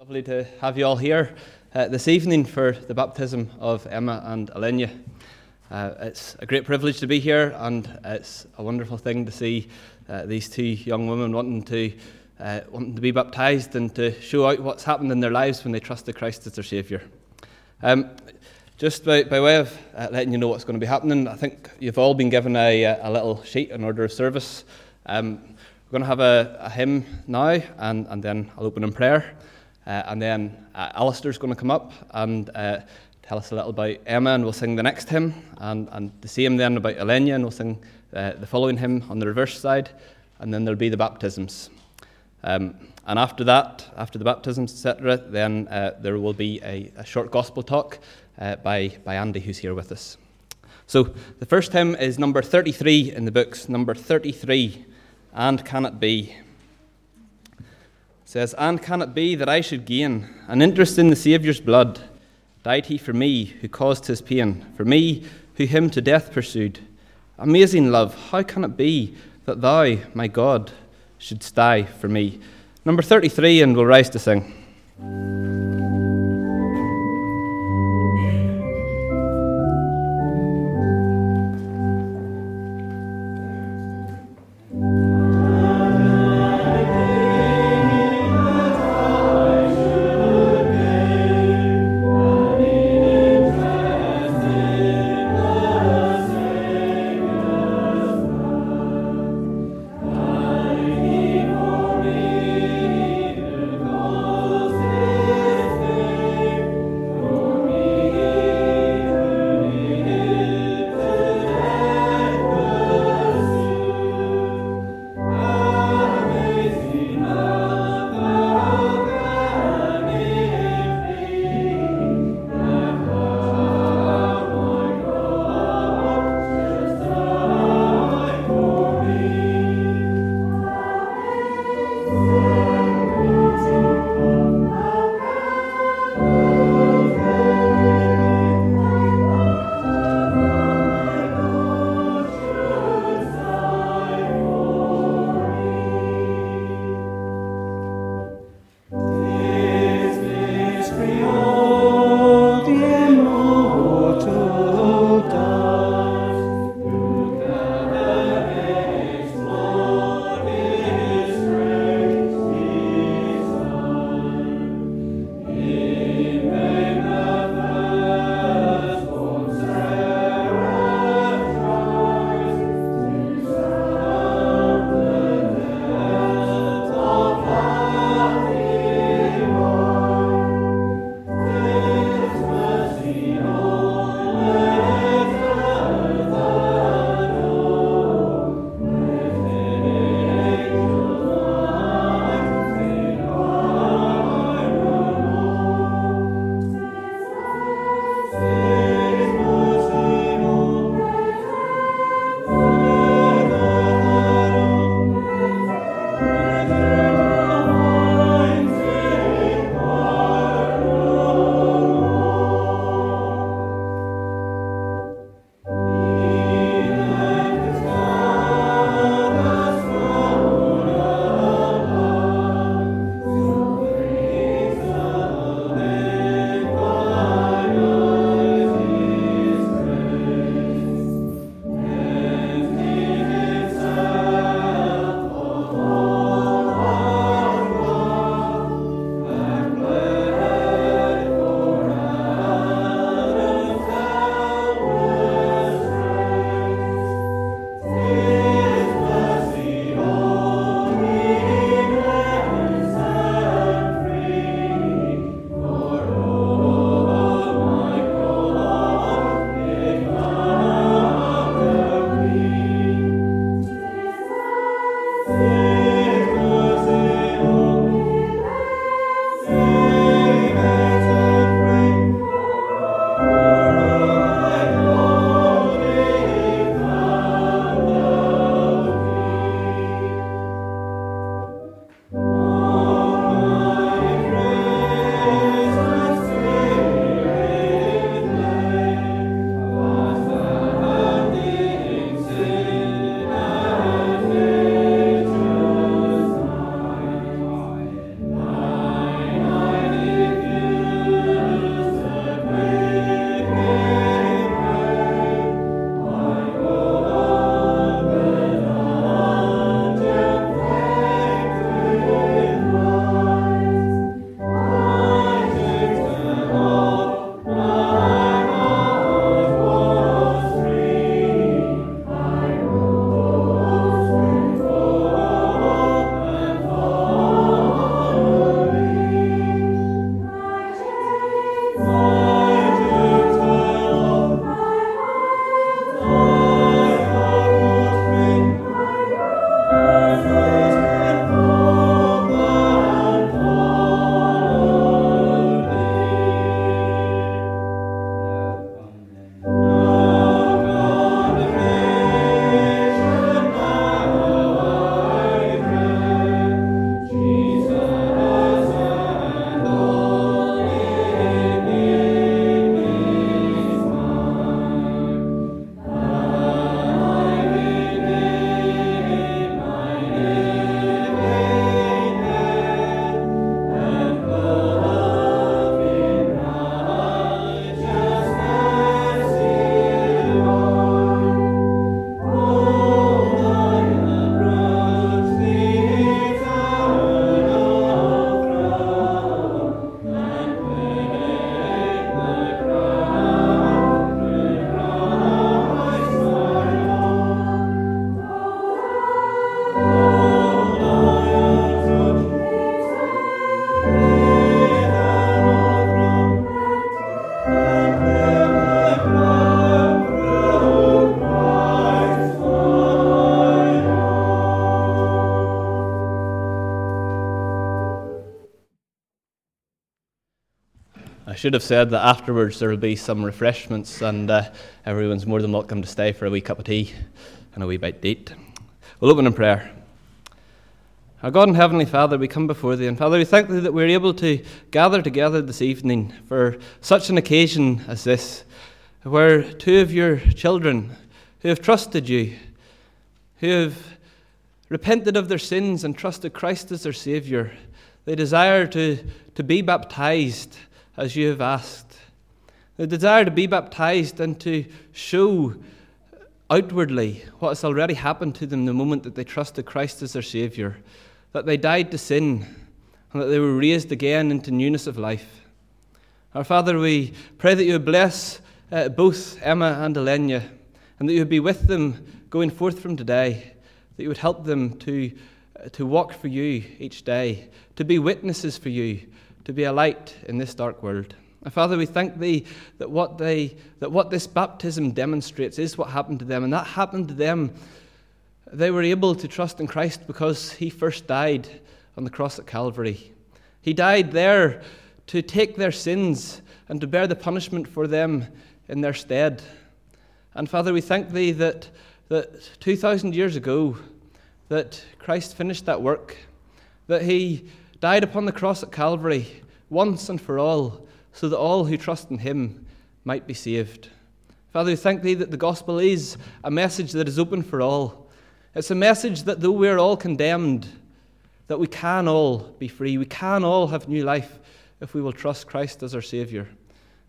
Lovely to have you all here uh, this evening for the baptism of Emma and Ylenia. Uh, it's a great privilege to be here, and it's a wonderful thing to see uh, these two young women wanting to uh, wanting to be baptized and to show out what's happened in their lives when they trusted Christ as their Saviour. Um, just by, by, way of uh, letting you know what's going to be happening, I think you've all been given a, a little sheet in order of service. Um, we're going to have a, a hymn now, and, and then I'll open in prayer. Uh, and then uh, Alistair's going to come up and uh, tell us a little about Emma, and we'll sing the next hymn. And, and the same then about Ylenia, and we'll sing uh, the following hymn on the reverse side. And then there'll be the baptisms. Um, and after that, after the baptisms, etc., then uh, there will be a, a short gospel talk uh, by, by Andy, who's here with us. So the first hymn is number 33 in the books, number 33, And Can It Be? Says, And can it be that I should gain an interest in the Saviour's blood? Died he for me who caused his pain, for me who him to death pursued? Amazing love, how can it be that thou, my God, shouldst die for me? Number 33, and we'll rise to sing. Should have said that afterwards there will be some refreshments, and uh, everyone's more than welcome to stay for a wee cup of tea and a wee bite to eat. We'll open in prayer. Our God and Heavenly Father, we come before Thee, and Father, we thank Thee that we're able to gather together this evening for such an occasion as this, where two of Your children who have trusted You, who have repented of their sins and trusted Christ as their Saviour, they desire to, to be baptized as You have asked. The desire to be baptized and to show outwardly what has already happened to them the moment that they trusted Christ as their Saviour that they died to sin and that they were raised again into newness of life. Our Father, we pray that you would bless uh, both Emma and Ylenia and that you would be with them going forth from today, that you would help them to, uh, to walk for you each day, to be witnesses for you, to be a light in this dark world. And Father, we thank Thee that what, they, that what this baptism demonstrates is what happened to them, and that happened to them they were able to trust in Christ because he first died on the cross at Calvary. He died there to take their sins and to bear the punishment for them in their stead. And Father, we thank thee that, that 2,000 years ago, that Christ finished that work, that he died upon the cross at Calvary once and for all, so that all who trust in him might be saved. Father, we thank thee that the gospel is a message that is open for all it's a message that though we're all condemned, that we can all be free. We can all have new life if we will trust Christ as our Saviour.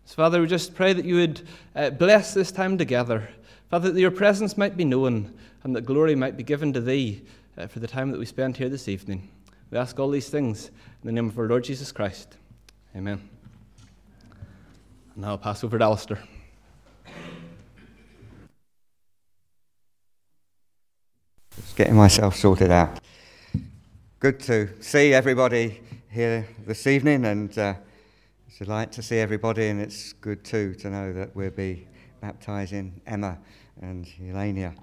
So, Father, we just pray that you would uh, bless this time together. Father, that your presence might be known and that glory might be given to Thee uh, for the time that we spend here this evening. We ask all these things in the name of our Lord Jesus Christ. Amen. And now I'll pass over to Alistair. Just getting myself sorted out. Good to see everybody here this evening, and uh, it's a delight to see everybody, and it's good too to know that we'll be baptizing Emma and Ylenia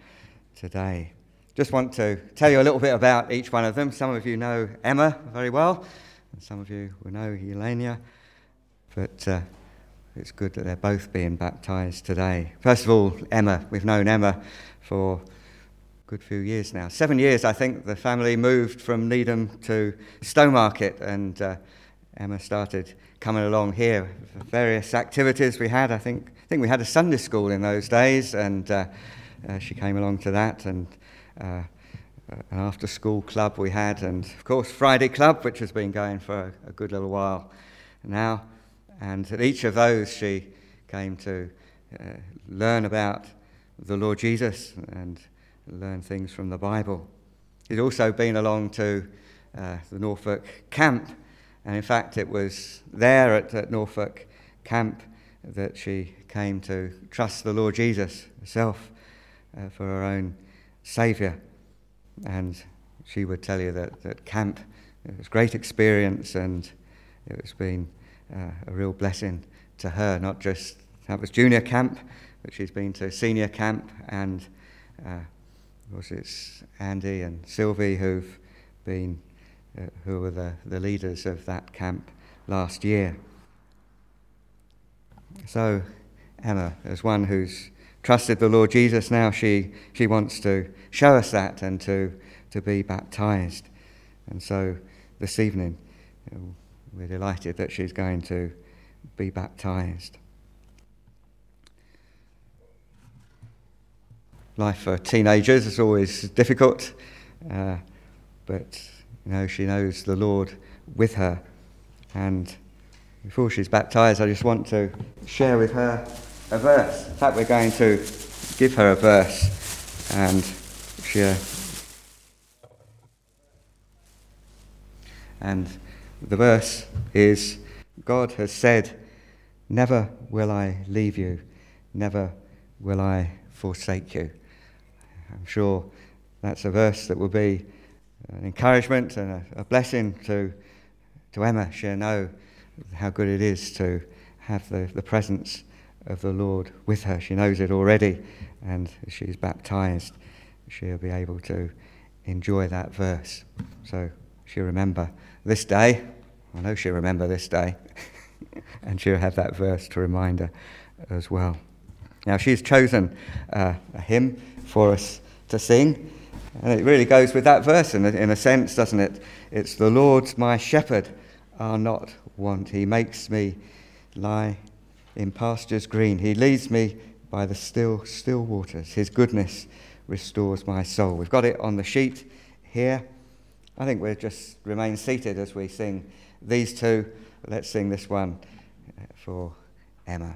today. Just want to tell you a little bit about each one of them. Some of you know Emma very well, and some of you will know Ylenia, but uh, it's good that they're both being baptized today. First of all, Emma. We've known Emma for a good few years now. Seven years, I think, the family moved from Needham to Stowmarket, and uh, Emma started coming along here. For various activities we had. I think, I think we had a Sunday school in those days, and uh, uh, she came along to that, and uh, an after school club we had, and of course, Friday Club, which has been going for a, a good little while now. And at each of those, she came to uh, learn about the Lord Jesus and learn things from the Bible. He'd also been along to uh, the Norfolk camp, and in fact, it was there at, at Norfolk camp that she came to trust the Lord Jesus herself uh, for her own Saviour. And she would tell you that, that camp it was a great experience and it was been uh, a real blessing to her, not just that was junior camp, but she's been to senior camp and uh, of course, it's Andy and Sylvie who've been, uh, who were the, the leaders of that camp last year. So, Emma, as one who's trusted the Lord Jesus now, she, she wants to show us that and to, to be baptized. And so, this evening, we're delighted that she's going to be baptized. life for teenagers is always difficult, uh, but you know she knows the Lord with her. And before she's baptized, I just want to share with her a verse. In fact, we're going to give her a verse, and she. Uh, and the verse is God has said, Never will I leave you, never will I forsake you. I'm sure that's a verse that will be an encouragement and a, a blessing to, to Emma. She'll know how good it is to have the, the presence of the Lord with her. She knows it already, and she's baptized. She'll be able to enjoy that verse. So she'll remember this day. I know she'll remember this day. and she'll have that verse to remind her as well. Now, she's chosen uh, a hymn for us to sing, and it really goes with that verse in a, in a sense, doesn't it? It's the Lord's my shepherd, I'll not want. He makes me lie in pastures green. He leads me by the still, still waters. His goodness restores my soul. We've got it on the sheet here. I think we'll just remain seated as we sing these two. Let's sing this one uh, for Emma.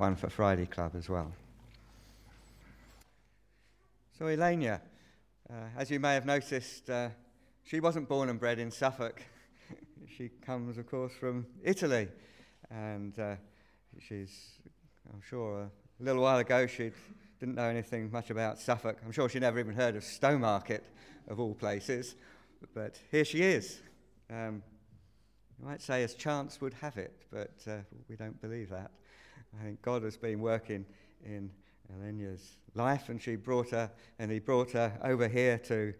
One for Friday Club as well. So, Ylenia, uh, as you may have noticed, uh, she wasn't born and bred in Suffolk. she comes, of course, from Italy. And uh, she's, I'm sure, a little while ago she didn't know anything much about Suffolk. I'm sure she never even heard of Stowmarket, of all places. But here she is. Um, you might say as chance would have it, but uh, we don't believe that. I think God has been working in Ylenia's life, and she brought her, and he brought her over here to,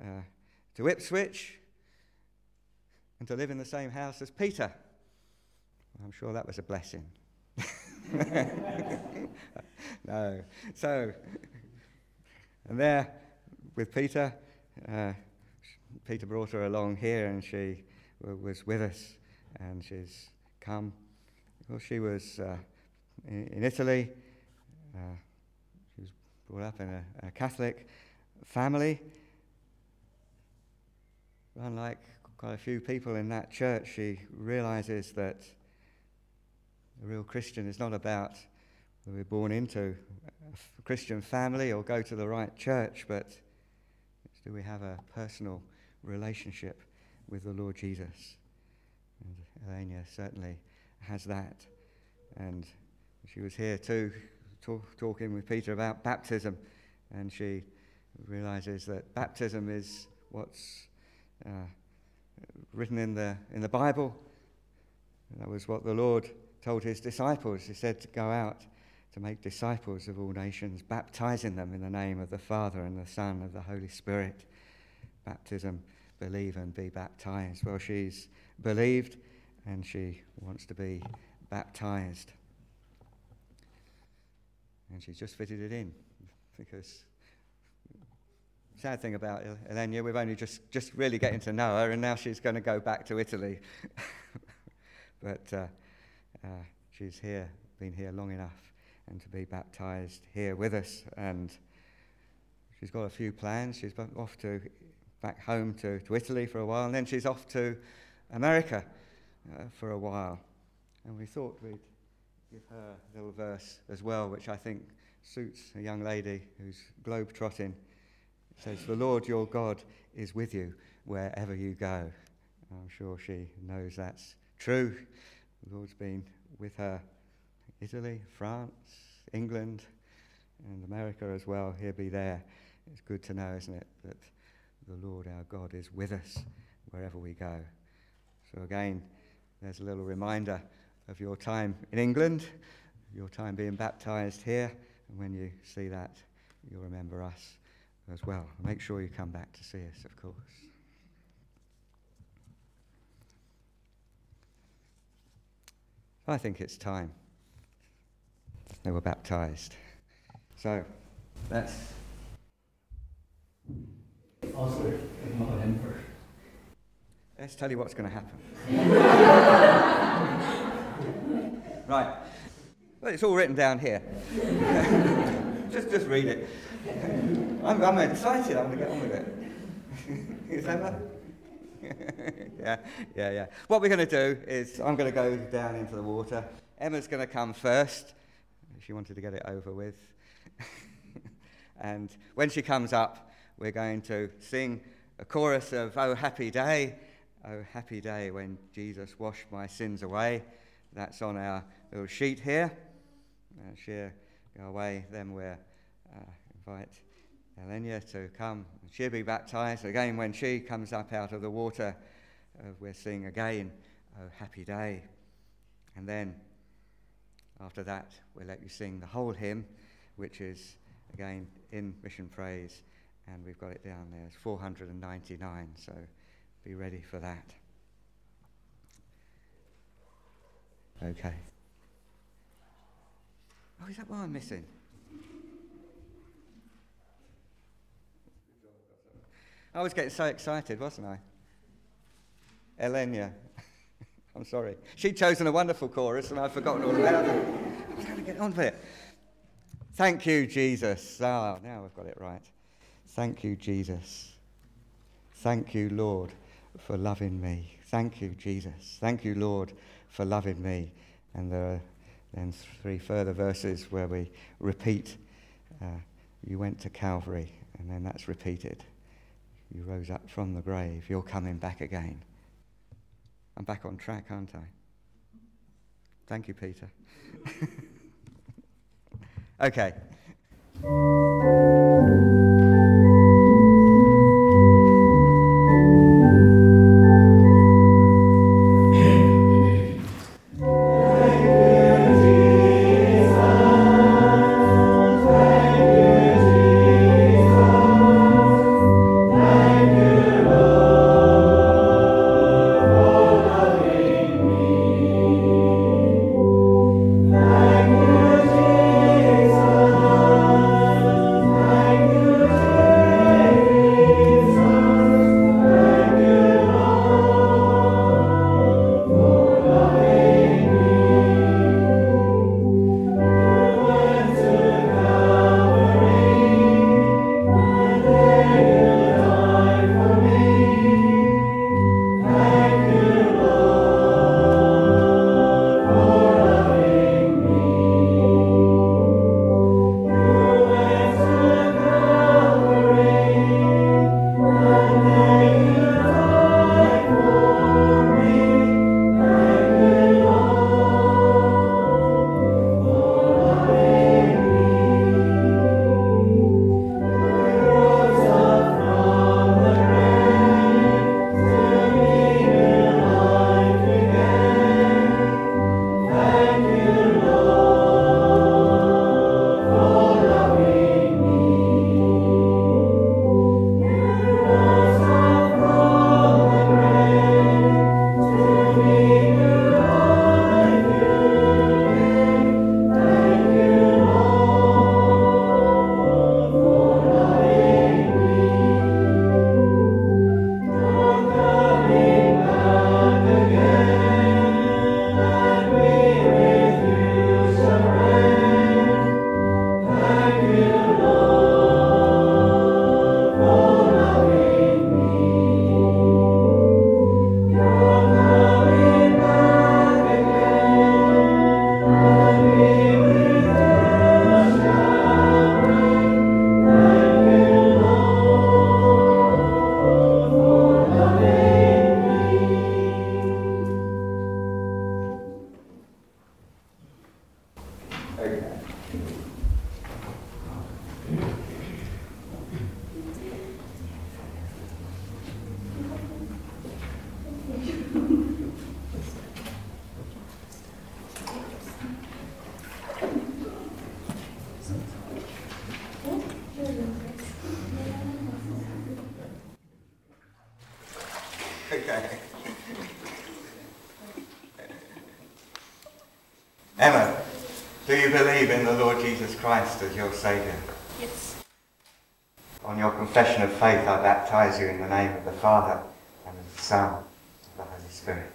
uh, to Ipswich and to live in the same house as Peter. I'm sure that was a blessing. no. So, and there with Peter, uh, Peter brought her along here, and she was with us, and she's come. Well, she was. Uh, in, in Italy. Uh, she was brought up in a, a Catholic family. Unlike quite a few people in that church, she realizes that a real Christian is not about whether we're born into a Christian family or go to the right church, but do we have a personal relationship with the Lord Jesus? And Ylenia certainly has that. And she was here too talk, talking with Peter about baptism, and she realizes that baptism is what's uh, written in the, in the Bible. That was what the Lord told his disciples. He said to go out to make disciples of all nations, baptizing them in the name of the Father and the Son of the Holy Spirit. Baptism, believe and be baptized. Well, she's believed and she wants to be baptized. And she's just fitted it in because sad thing about Ylenia, we've only just, just really getting to know her, and now she's going to go back to Italy. but uh, uh, she's here, been here long enough, and to be baptized here with us. And she's got a few plans. She's off to back home to, to Italy for a while, and then she's off to America uh, for a while. And we thought we'd give her a little verse as well, which I think suits a young lady who's globe trotting. It says, The Lord your God is with you wherever you go. I'm sure she knows that's true. The Lord's been with her Italy, France, England, and America as well. He'll be there. It's good to know, isn't it, that the Lord our God is with us wherever we go. So, again, there's a little reminder of your time in England, your time being baptized here. And when you see that, you'll remember us as well. Make sure you come back to see us, of course. I think it's time they were baptized. So, that's. Also, not him first. Let's tell you what's going to happen. right. Well, it's all written down here. just, just read it. I'm, I'm excited. I'm going to get on with it. Is that yeah, yeah, yeah. What we're going to do is I'm going to go down into the water. Emma's going to come first. She wanted to get it over with. and when she comes up, we're going to sing a chorus of Oh Happy Day. Oh Happy Day when Jesus washed my sins away. That's on our little sheet here. Uh, she'll go away. Then we'll uh, invite Ylenia to come. She'll be baptized. Again, when she comes up out of the water, uh, we're sing again, Oh, happy day. And then after that, we'll let you sing the whole hymn, which is again in mission praise. And we've got it down there. It's 499. So be ready for that. Okay. Oh, is that what I'm missing? I was getting so excited, wasn't I? Ylenia. I'm sorry. She'd chosen a wonderful chorus and I'd forgotten all about it. I was going to get on with it. Thank you, Jesus. Ah, now I've got it right. Thank you, Jesus. Thank you, Lord, for loving me. Thank you, Jesus. Thank you, Lord, for loving me. And there are then three further verses where we repeat, uh, You went to Calvary, and then that's repeated. You rose up from the grave. You're coming back again. I'm back on track, aren't I? Thank you, Peter. okay. You believe in the Lord Jesus Christ as your Saviour? Yes. On your confession of faith, I baptize you in the name of the Father, and of the Son, and of the Holy Spirit.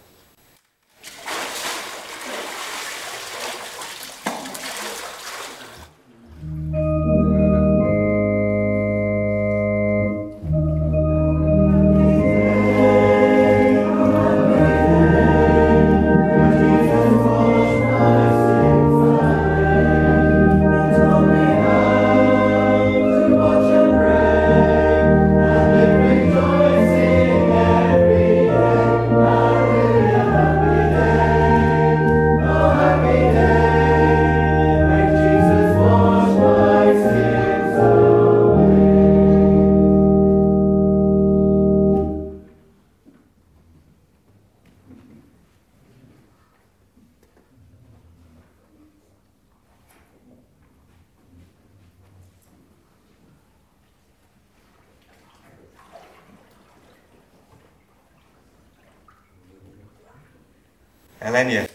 Ylenia,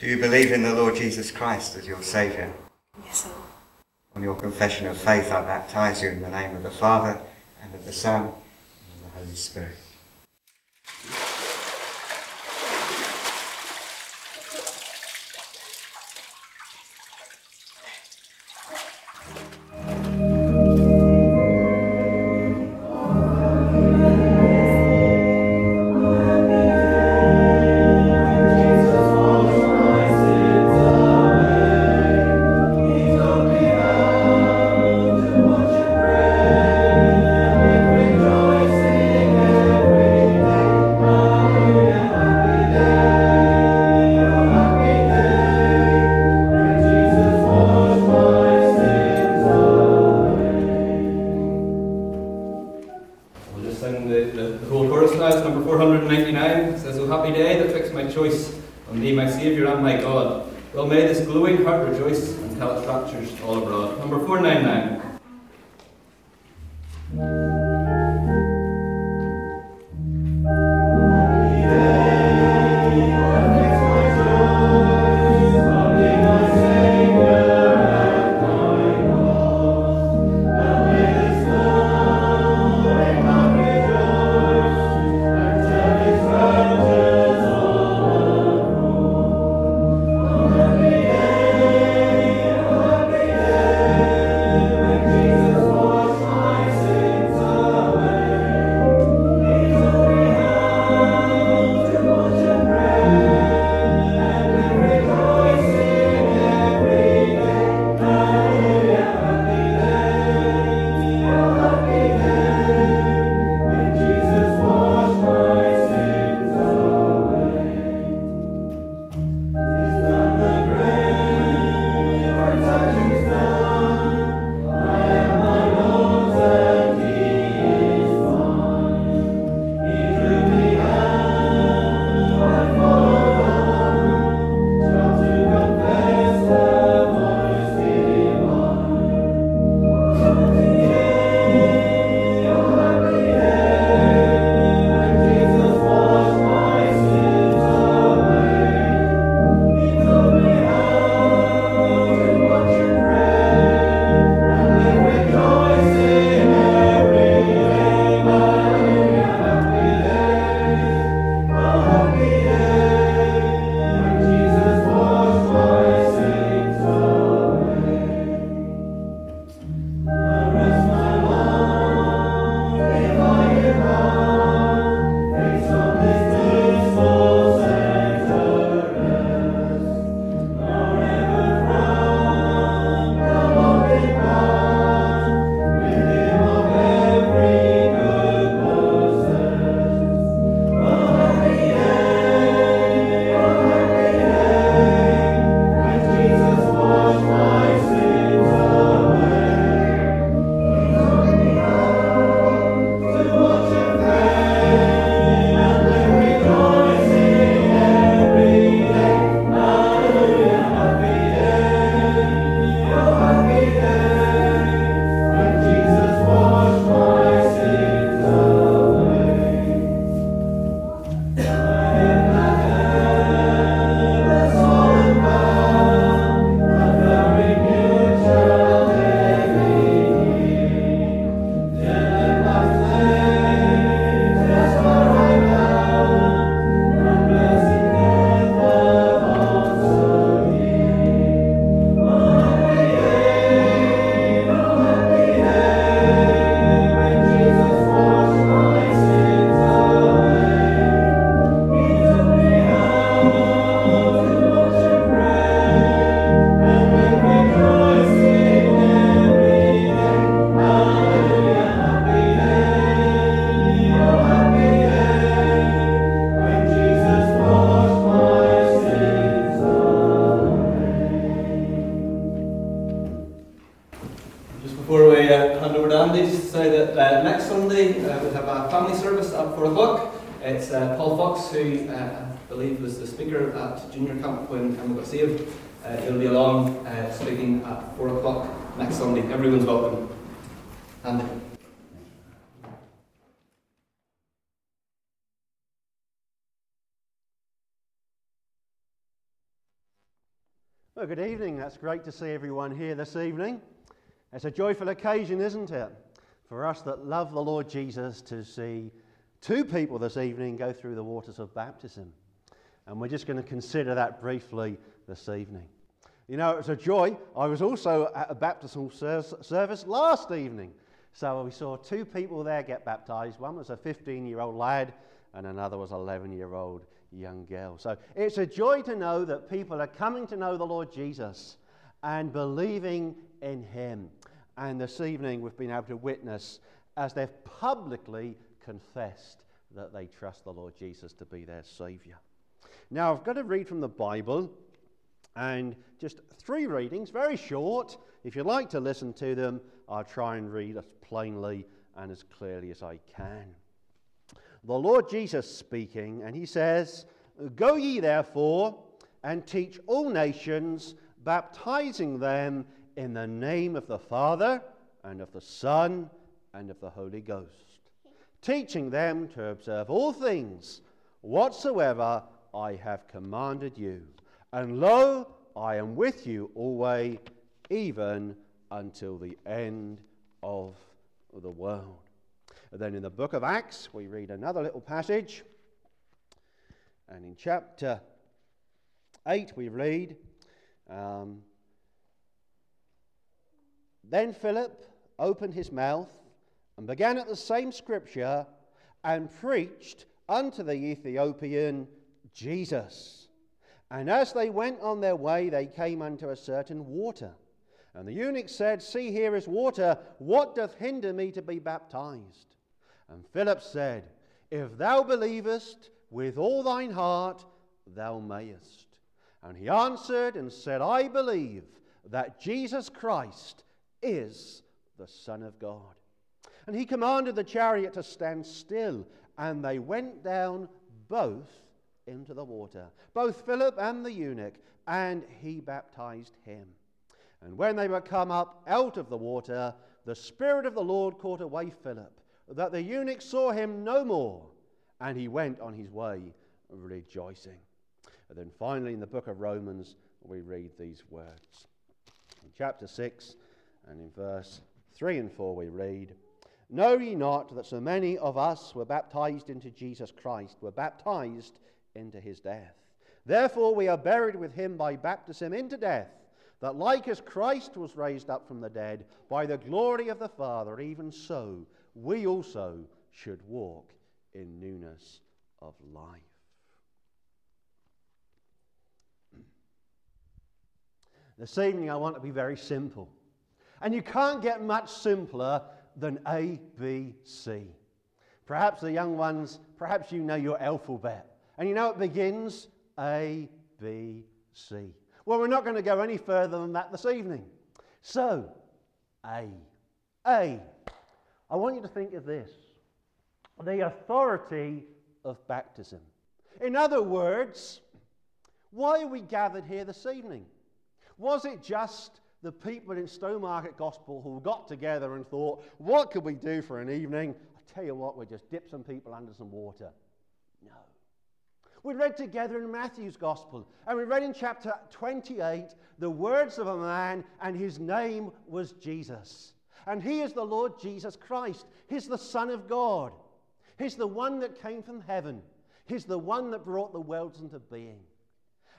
do you believe in the Lord Jesus Christ as your Saviour? Yes, sir. On your confession of faith, I baptize you in the name of the Father, and of the Son, and of the Holy Spirit. And Well, good evening. That's great to see everyone here this evening. It's a joyful occasion, isn't it, for us that love the Lord Jesus to see two people this evening go through the waters of baptism. And we're just going to consider that briefly this evening. You know, it's a joy. I was also at a baptismal service last evening. So we saw two people there get baptized. One was a 15 year old lad, and another was an 11 year old young girl. So it's a joy to know that people are coming to know the Lord Jesus and believing in Him. And this evening we've been able to witness as they've publicly confessed that they trust the Lord Jesus to be their Saviour. Now I've got to read from the Bible and just three readings, very short. If you'd like to listen to them, I'll try and read as plainly and as clearly as I can the Lord Jesus speaking, and he says, Go ye therefore and teach all nations, baptizing them in the name of the Father and of the Son and of the Holy Ghost, teaching them to observe all things whatsoever I have commanded you. And lo, I am with you always, even until the end of the world. And then in the book of Acts, we read another little passage. And in chapter 8, we read um, Then Philip opened his mouth and began at the same scripture and preached unto the Ethiopian Jesus. And as they went on their way, they came unto a certain water. And the eunuch said, See, here is water. What doth hinder me to be baptized? And Philip said, If thou believest with all thine heart, thou mayest. And he answered and said, I believe that Jesus Christ is the Son of God. And he commanded the chariot to stand still, and they went down both into the water, both Philip and the eunuch, and he baptized him. And when they were come up out of the water, the Spirit of the Lord caught away Philip that the eunuch saw him no more, and he went on his way rejoicing. And then finally, in the book of Romans, we read these words. In chapter 6 and in verse 3 and 4, we read, Know ye not that so many of us were baptized into Jesus Christ, were baptized into his death? Therefore, we are buried with him by baptism into death, that like as Christ was raised up from the dead by the glory of the Father, even so we also should walk in newness of life. This evening, I want to be very simple. And you can't get much simpler than A, B, C. Perhaps the young ones, perhaps you know your alphabet. And you know it begins A, B, C. Well, we're not going to go any further than that this evening. So, A. A. I want you to think of this the authority of baptism. In other words, why are we gathered here this evening? Was it just the people in Stowmarket Gospel who got together and thought, what could we do for an evening? I tell you what, we'll just dip some people under some water. No. We read together in Matthew's Gospel, and we read in chapter 28 the words of a man, and his name was Jesus. And he is the Lord Jesus Christ. He's the Son of God. He's the one that came from heaven. He's the one that brought the worlds into being.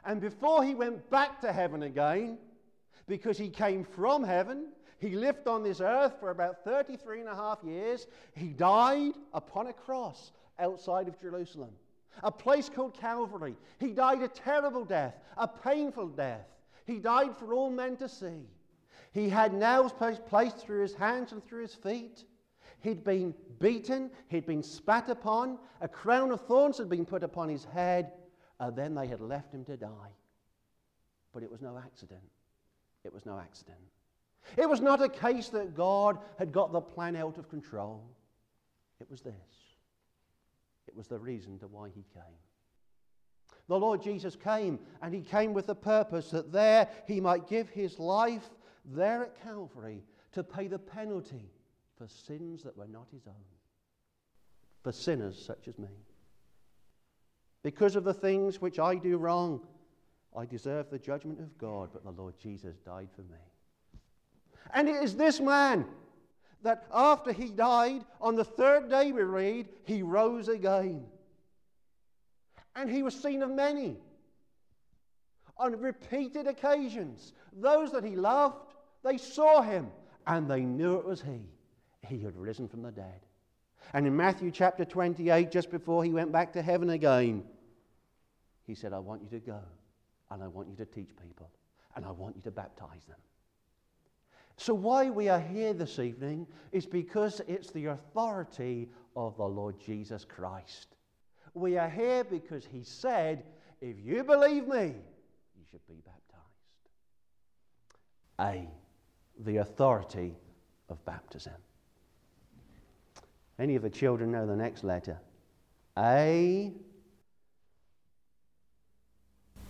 And before he went back to heaven again, because he came from heaven, he lived on this earth for about 33 and a half years. He died upon a cross outside of Jerusalem, a place called Calvary. He died a terrible death, a painful death. He died for all men to see. He had nails placed through his hands and through his feet. He'd been beaten, he'd been spat upon, a crown of thorns had been put upon his head, and then they had left him to die. But it was no accident. It was no accident. It was not a case that God had got the plan out of control. It was this was the reason to why he came. The Lord Jesus came, and he came with the purpose that there he might give his life there at Calvary to pay the penalty for sins that were not his own, for sinners such as me. Because of the things which I do wrong, I deserve the judgment of God, but the Lord Jesus died for me. And it is this man that after he died, on the third day we read, he rose again. And he was seen of many on repeated occasions. Those that he loved, they saw him and they knew it was he. He had risen from the dead. And in Matthew chapter 28, just before he went back to heaven again, he said, I want you to go and I want you to teach people and I want you to baptize them. So, why we are here this evening is because it's the authority of the Lord Jesus Christ. We are here because he said, If you believe me, you should be baptized. A, the authority of baptism. Any of the children know the next letter? A.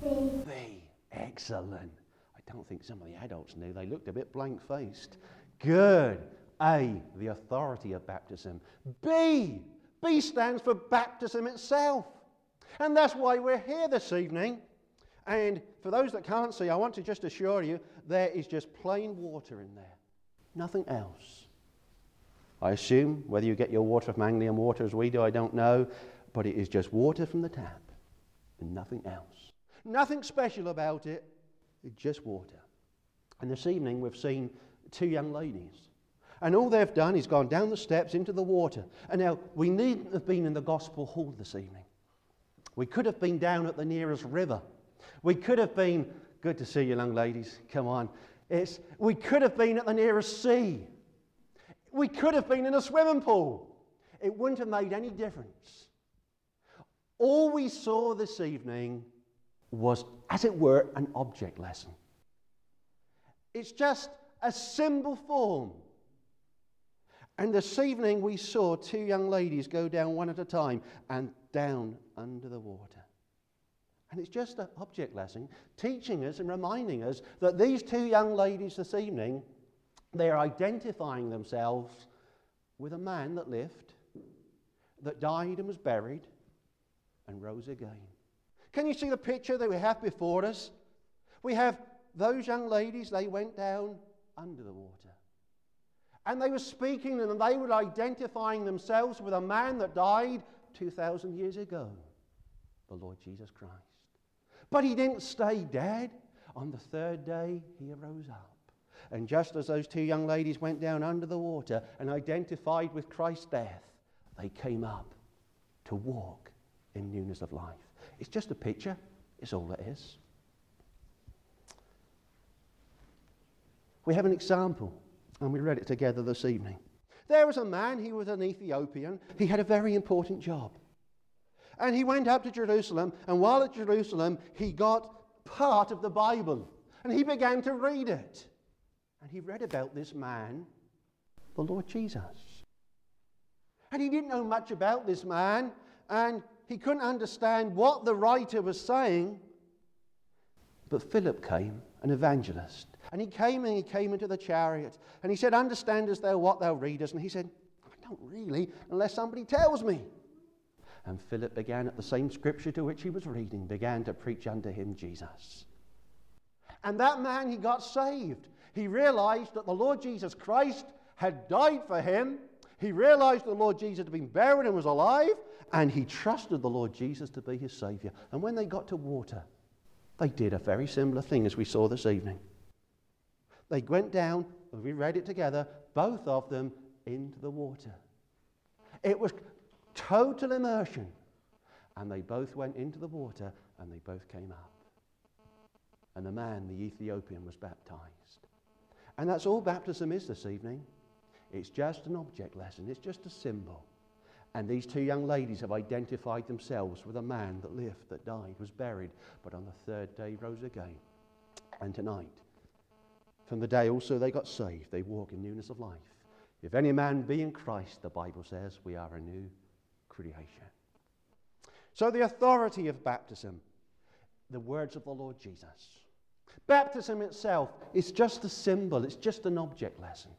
B. B. Excellent. Don't think some of the adults knew. They looked a bit blank faced. Good. A. The authority of baptism. B. B stands for baptism itself. And that's why we're here this evening. And for those that can't see, I want to just assure you there is just plain water in there, nothing else. I assume whether you get your water from Anglian water as we do, I don't know, but it is just water from the tap and nothing else. Nothing special about it, just water. And this evening we've seen two young ladies and all they've done is gone down the steps into the water. And now, we needn't have been in the gospel hall this evening. We could have been down at the nearest river. We could have been, good to see you, young ladies, come on. It's, we could have been at the nearest sea. We could have been in a swimming pool. It wouldn't have made any difference. All we saw this evening was, as it were, an object lesson. It's just a symbol form and this evening we saw two young ladies go down one at a time and down under the water. And it's just an object lesson teaching us and reminding us that these two young ladies this evening, they're identifying themselves with a man that lived, that died and was buried, and rose again. Can you see the picture that we have before us? We have those young ladies, they went down under the water. And they were speaking and they were identifying themselves with a man that died 2,000 years ago, the Lord Jesus Christ. But he didn't stay dead. On the third day, he arose up. And just as those two young ladies went down under the water and identified with Christ's death, they came up to walk in newness of life. It's just a picture, it's all it is. We have an example and we read it together this evening. There was a man, he was an Ethiopian, he had a very important job. And he went up to Jerusalem, and while at Jerusalem, he got part of the Bible. And he began to read it. And he read about this man, the Lord Jesus. And he didn't know much about this man, and he couldn't understand what the writer was saying. But Philip came, an evangelist, and he came and he came into the chariot. And he said, Understandest thou what thou readest? And he said, I don't really, unless somebody tells me. And Philip began at the same scripture to which he was reading, began to preach unto him Jesus. And that man, he got saved. He realized that the Lord Jesus Christ had died for him. He realized the Lord Jesus had been buried and was alive. And he trusted the Lord Jesus to be his Savior. And when they got to water, they did a very similar thing as we saw this evening. They went down, we read it together, both of them into the water. It was total immersion. And they both went into the water and they both came up. And the man, the Ethiopian, was baptized. And that's all baptism is this evening. It's just an object lesson, it's just a symbol. And these two young ladies have identified themselves with a man that lived, that died, was buried, but on the third day rose again. And tonight, from the day also they got saved, they walk in newness of life. If any man be in Christ, the Bible says, we are a new creation. So, the authority of baptism, the words of the Lord Jesus. Baptism itself is just a symbol, it's just an object lesson.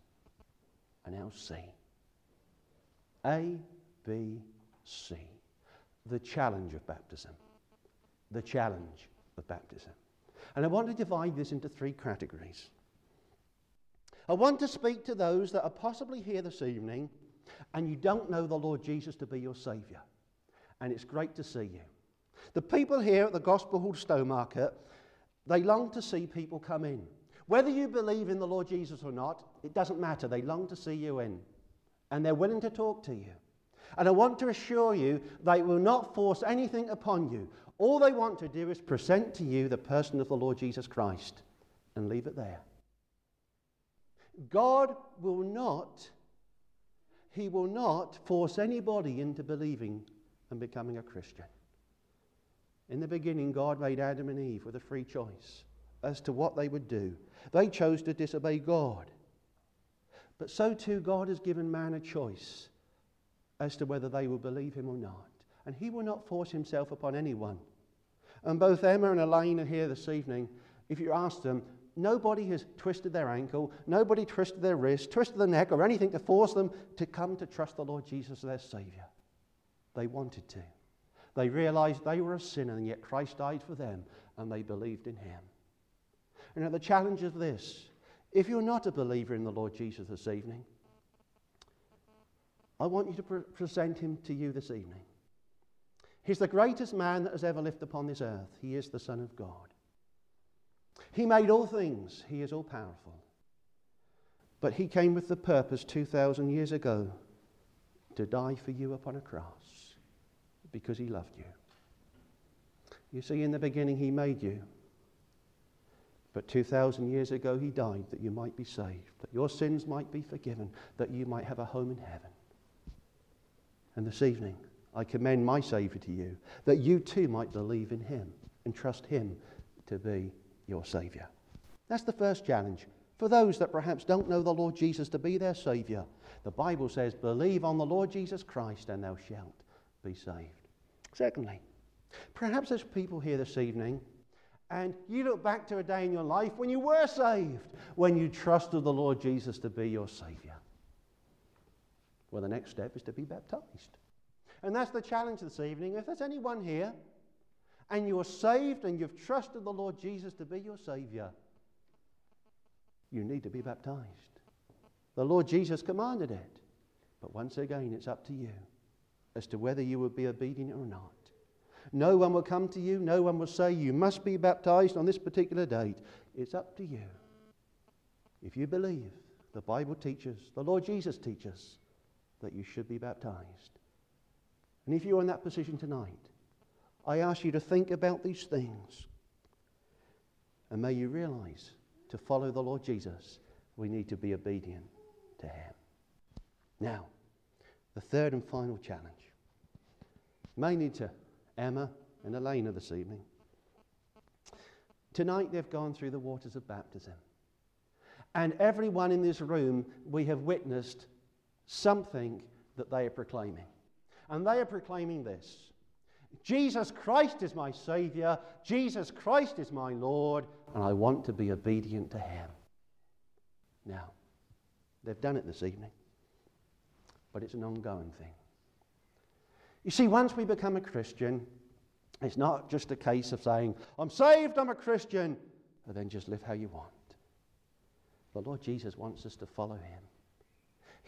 And now C. A, B, C. The challenge of baptism. The challenge of baptism. And I want to divide this into three categories. I want to speak to those that are possibly here this evening and you don't know the Lord Jesus to be your Saviour. And it's great to see you. The people here at the Gospel Hall Stowmarket, they long to see people come in. Whether you believe in the Lord Jesus or not, it doesn't matter. They long to see you in. And they're willing to talk to you. And I want to assure you they will not force anything upon you. All they want to do is present to you the person of the Lord Jesus Christ and leave it there. God will not, He will not force anybody into believing and becoming a Christian. In the beginning, God made Adam and Eve with a free choice as to what they would do. They chose to disobey God. But so too, God has given man a choice as to whether they will believe him or not. And he will not force himself upon anyone. And both Emma and Ylenia are here this evening. If you ask them, nobody has twisted their ankle, nobody twisted their wrist, twisted their neck, or anything to force them to come to trust the Lord Jesus as their Savior. They wanted to. They realized they were a sinner, and yet Christ died for them, and they believed in Him. And now the challenge of this if you're not a believer in the Lord Jesus this evening, I want you to pre- present Him to you this evening. He's the greatest man that has ever lived upon this earth. He is the Son of God. He made all things, He is all powerful. But He came with the purpose 2,000 years ago to die for you upon a cross because He loved you. You see, in the beginning, He made you. But 2,000 years ago, He died that you might be saved, that your sins might be forgiven, that you might have a home in heaven. And this evening, I commend my Saviour to you, that you too might believe in Him and trust Him to be your Saviour. That's the first challenge. For those that perhaps don't know the Lord Jesus to be their Saviour, the Bible says, Believe on the Lord Jesus Christ and thou shalt be saved. Secondly, perhaps there's people here this evening and you look back to a day in your life when you were saved, when you trusted the Lord Jesus to be your Saviour. Well, the next step is to be baptized. And that's the challenge this evening. If there's anyone here and you're saved and you've trusted the Lord Jesus to be your Savior, you need to be baptized. The Lord Jesus commanded it. But once again, it's up to you as to whether you will be obedient or not. No one will come to you, no one will say you must be baptized on this particular date. It's up to you. If you believe, the Bible teaches, the Lord Jesus teaches, that you should be baptized. And if you're in that position tonight, I ask you to think about these things. And may you realize to follow the Lord Jesus, we need to be obedient to Him. Now, the third and final challenge, mainly to Emma and Ylenia this evening. Tonight they've gone through the waters of baptism. And everyone in this room, we have witnessed something that they are proclaiming. And they are proclaiming this Jesus Christ is my Savior, Jesus Christ is my Lord, and I want to be obedient to Him. Now, they've done it this evening, but it's an ongoing thing. You see, once we become a Christian, it's not just a case of saying, I'm saved, I'm a Christian, and then just live how you want. The Lord Jesus wants us to follow Him.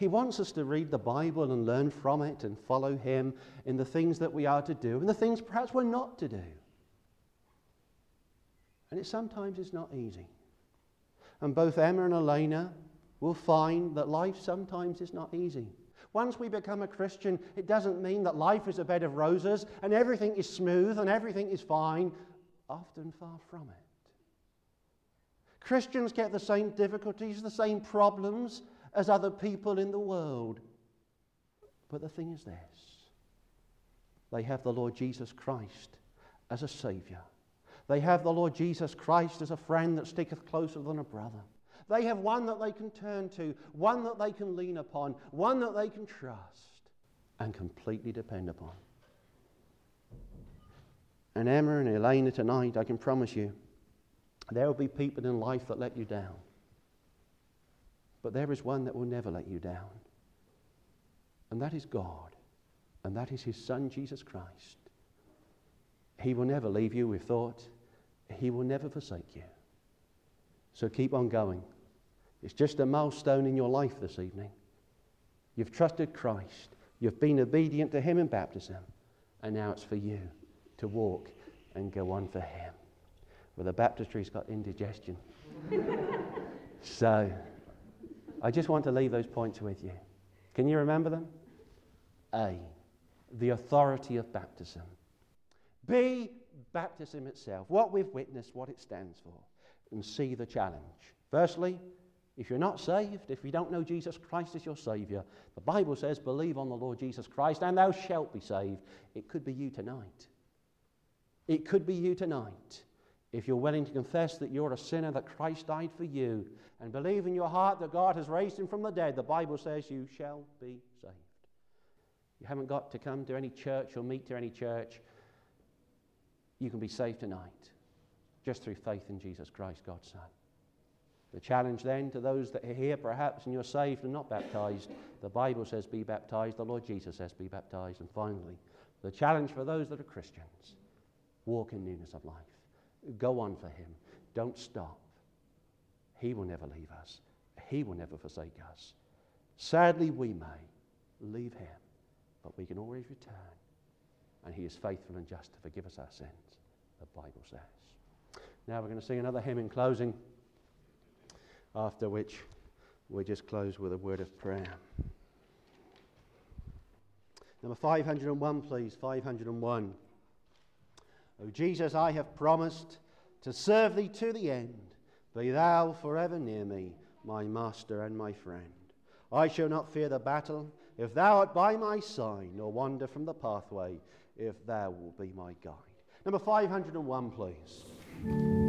He wants us to read the Bible and learn from it and follow Him in the things that we are to do and the things perhaps we're not to do. And it sometimes is not easy. And both Emma and Ylenia will find that life sometimes is not easy. Once we become a Christian, it doesn't mean that life is a bed of roses and everything is smooth and everything is fine. Often far from it. Christians get the same difficulties, the same problems as other people in the world. But the thing is this they have the Lord Jesus Christ as a Saviour. They have the Lord Jesus Christ as a friend that sticketh closer than a brother. They have one that they can turn to, one that they can lean upon, one that they can trust and completely depend upon. And Emma and Ylenia tonight, I can promise you, there will be people in life that let you down. But there is one that will never let you down. And that is God. And that is His Son, Jesus Christ. He will never leave you, we've thought. He will never forsake you. So keep on going. It's just a milestone in your life this evening. You've trusted Christ, you've been obedient to Him in baptism, and now it's for you to walk and go on for Him. Well, the baptistry's got indigestion. so, I just want to leave those points with you. Can you remember them? A, the authority of baptism. B, baptism itself, what we've witnessed, what it stands for. And C, the challenge. Firstly, if you're not saved, if you don't know Jesus Christ as your Savior, the Bible says, believe on the Lord Jesus Christ and thou shalt be saved. It could be you tonight. It could be you tonight. If you're willing to confess that you're a sinner, that Christ died for you, and believe in your heart that God has raised him from the dead, the Bible says you shall be saved. You haven't got to come to any church or meet to any church. You can be saved tonight just through faith in Jesus Christ, God's Son. The challenge then to those that are here, perhaps, and you're saved and not baptized, the Bible says be baptized, the Lord Jesus says be baptized. And finally, the challenge for those that are Christians walk in newness of life. Go on for Him. Don't stop. He will never leave us, He will never forsake us. Sadly, we may leave Him, but we can always return. And He is faithful and just to forgive us our sins, the Bible says. Now we're going to sing another hymn in closing, after which we just close with a word of prayer. Number 501, please. 501. O Jesus, I have promised to serve thee to the end. Be thou forever near me, my master and my friend. I shall not fear the battle if thou art by my side, nor wander from the pathway if thou wilt be my guide. Number 501, please.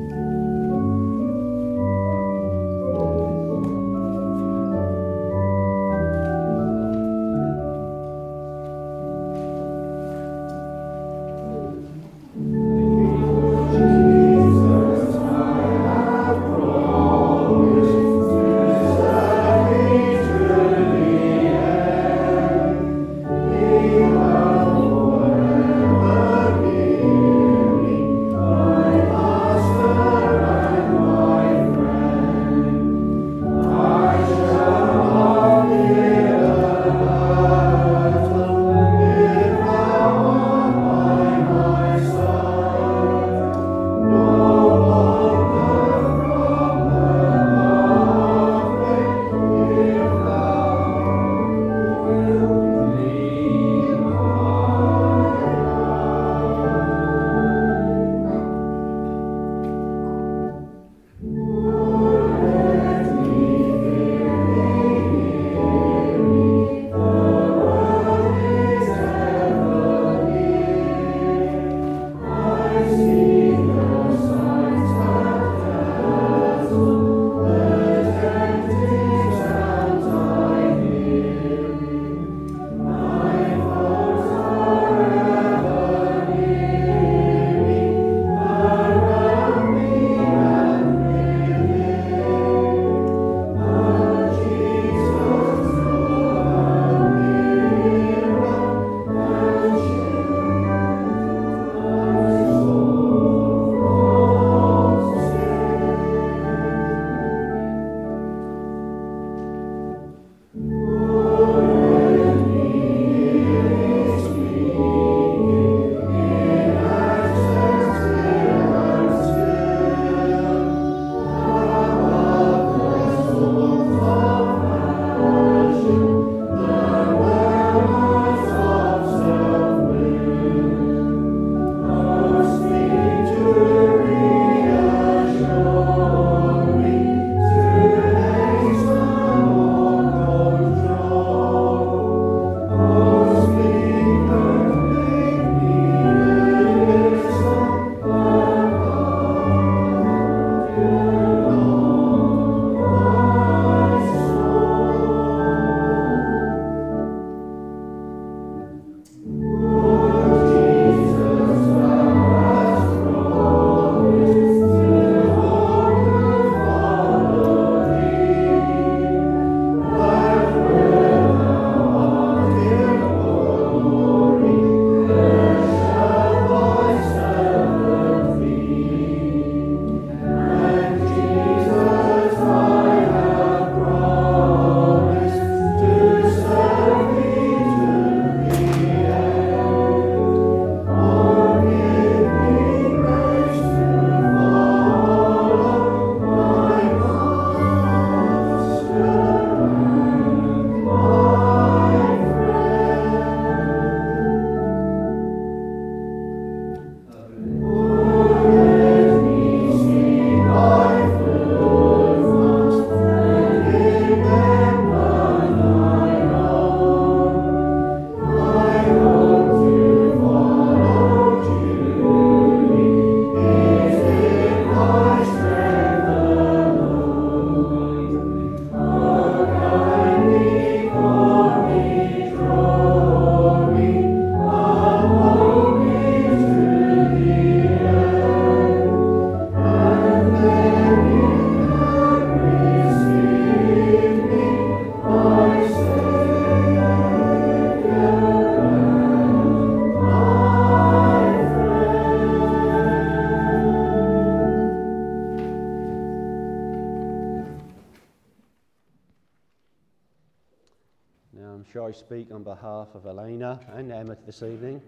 This evening,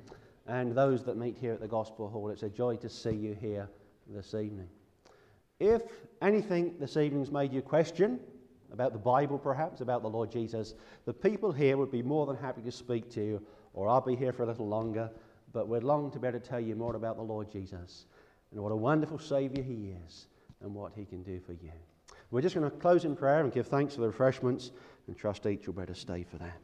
and those that meet here at the Gospel Hall. It's a joy to see you here this evening. If anything this evening's made you question about the Bible, perhaps, about the Lord Jesus, the people here would be more than happy to speak to you, or I'll be here for a little longer, but we'd long to be able to tell you more about the Lord Jesus and what a wonderful Saviour He is and what He can do for you. We're just going to close in prayer and give thanks for the refreshments and trust each will better stay for that.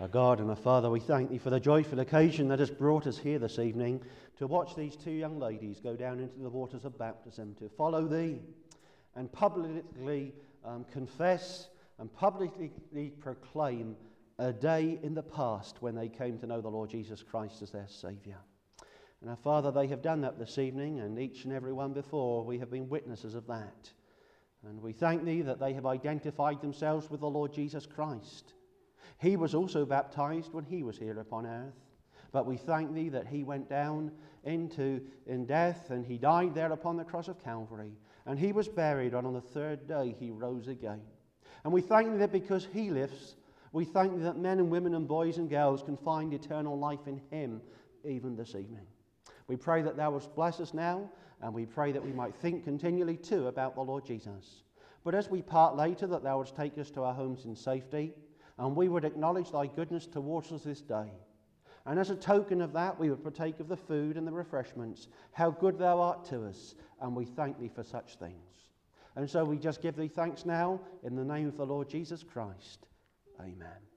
Our God and our Father, we thank Thee for the joyful occasion that has brought us here this evening to watch these two young ladies go down into the waters of baptism, to follow Thee and publicly um, confess and publicly proclaim a day in the past when they came to know the Lord Jesus Christ as their Saviour. And our Father, they have done that this evening, and each and every one before, we have been witnesses of that. And we thank Thee that they have identified themselves with the Lord Jesus Christ. He was also baptized when He was here upon earth. But we thank Thee that He went down into in death and He died there upon the cross of Calvary. And He was buried, and on the third day He rose again. And we thank Thee that because He lives, we thank Thee that men and women and boys and girls can find eternal life in Him even this evening. We pray that thou wouldst bless us now, and we pray that we might think continually too about the Lord Jesus. But as we part later, that thou wouldst take us to our homes in safety, and we would acknowledge thy goodness towards us this day. And as a token of that, we would partake of the food and the refreshments, how good thou art to us, and we thank thee for such things. And so we just give thee thanks now in the name of the Lord Jesus Christ. Amen.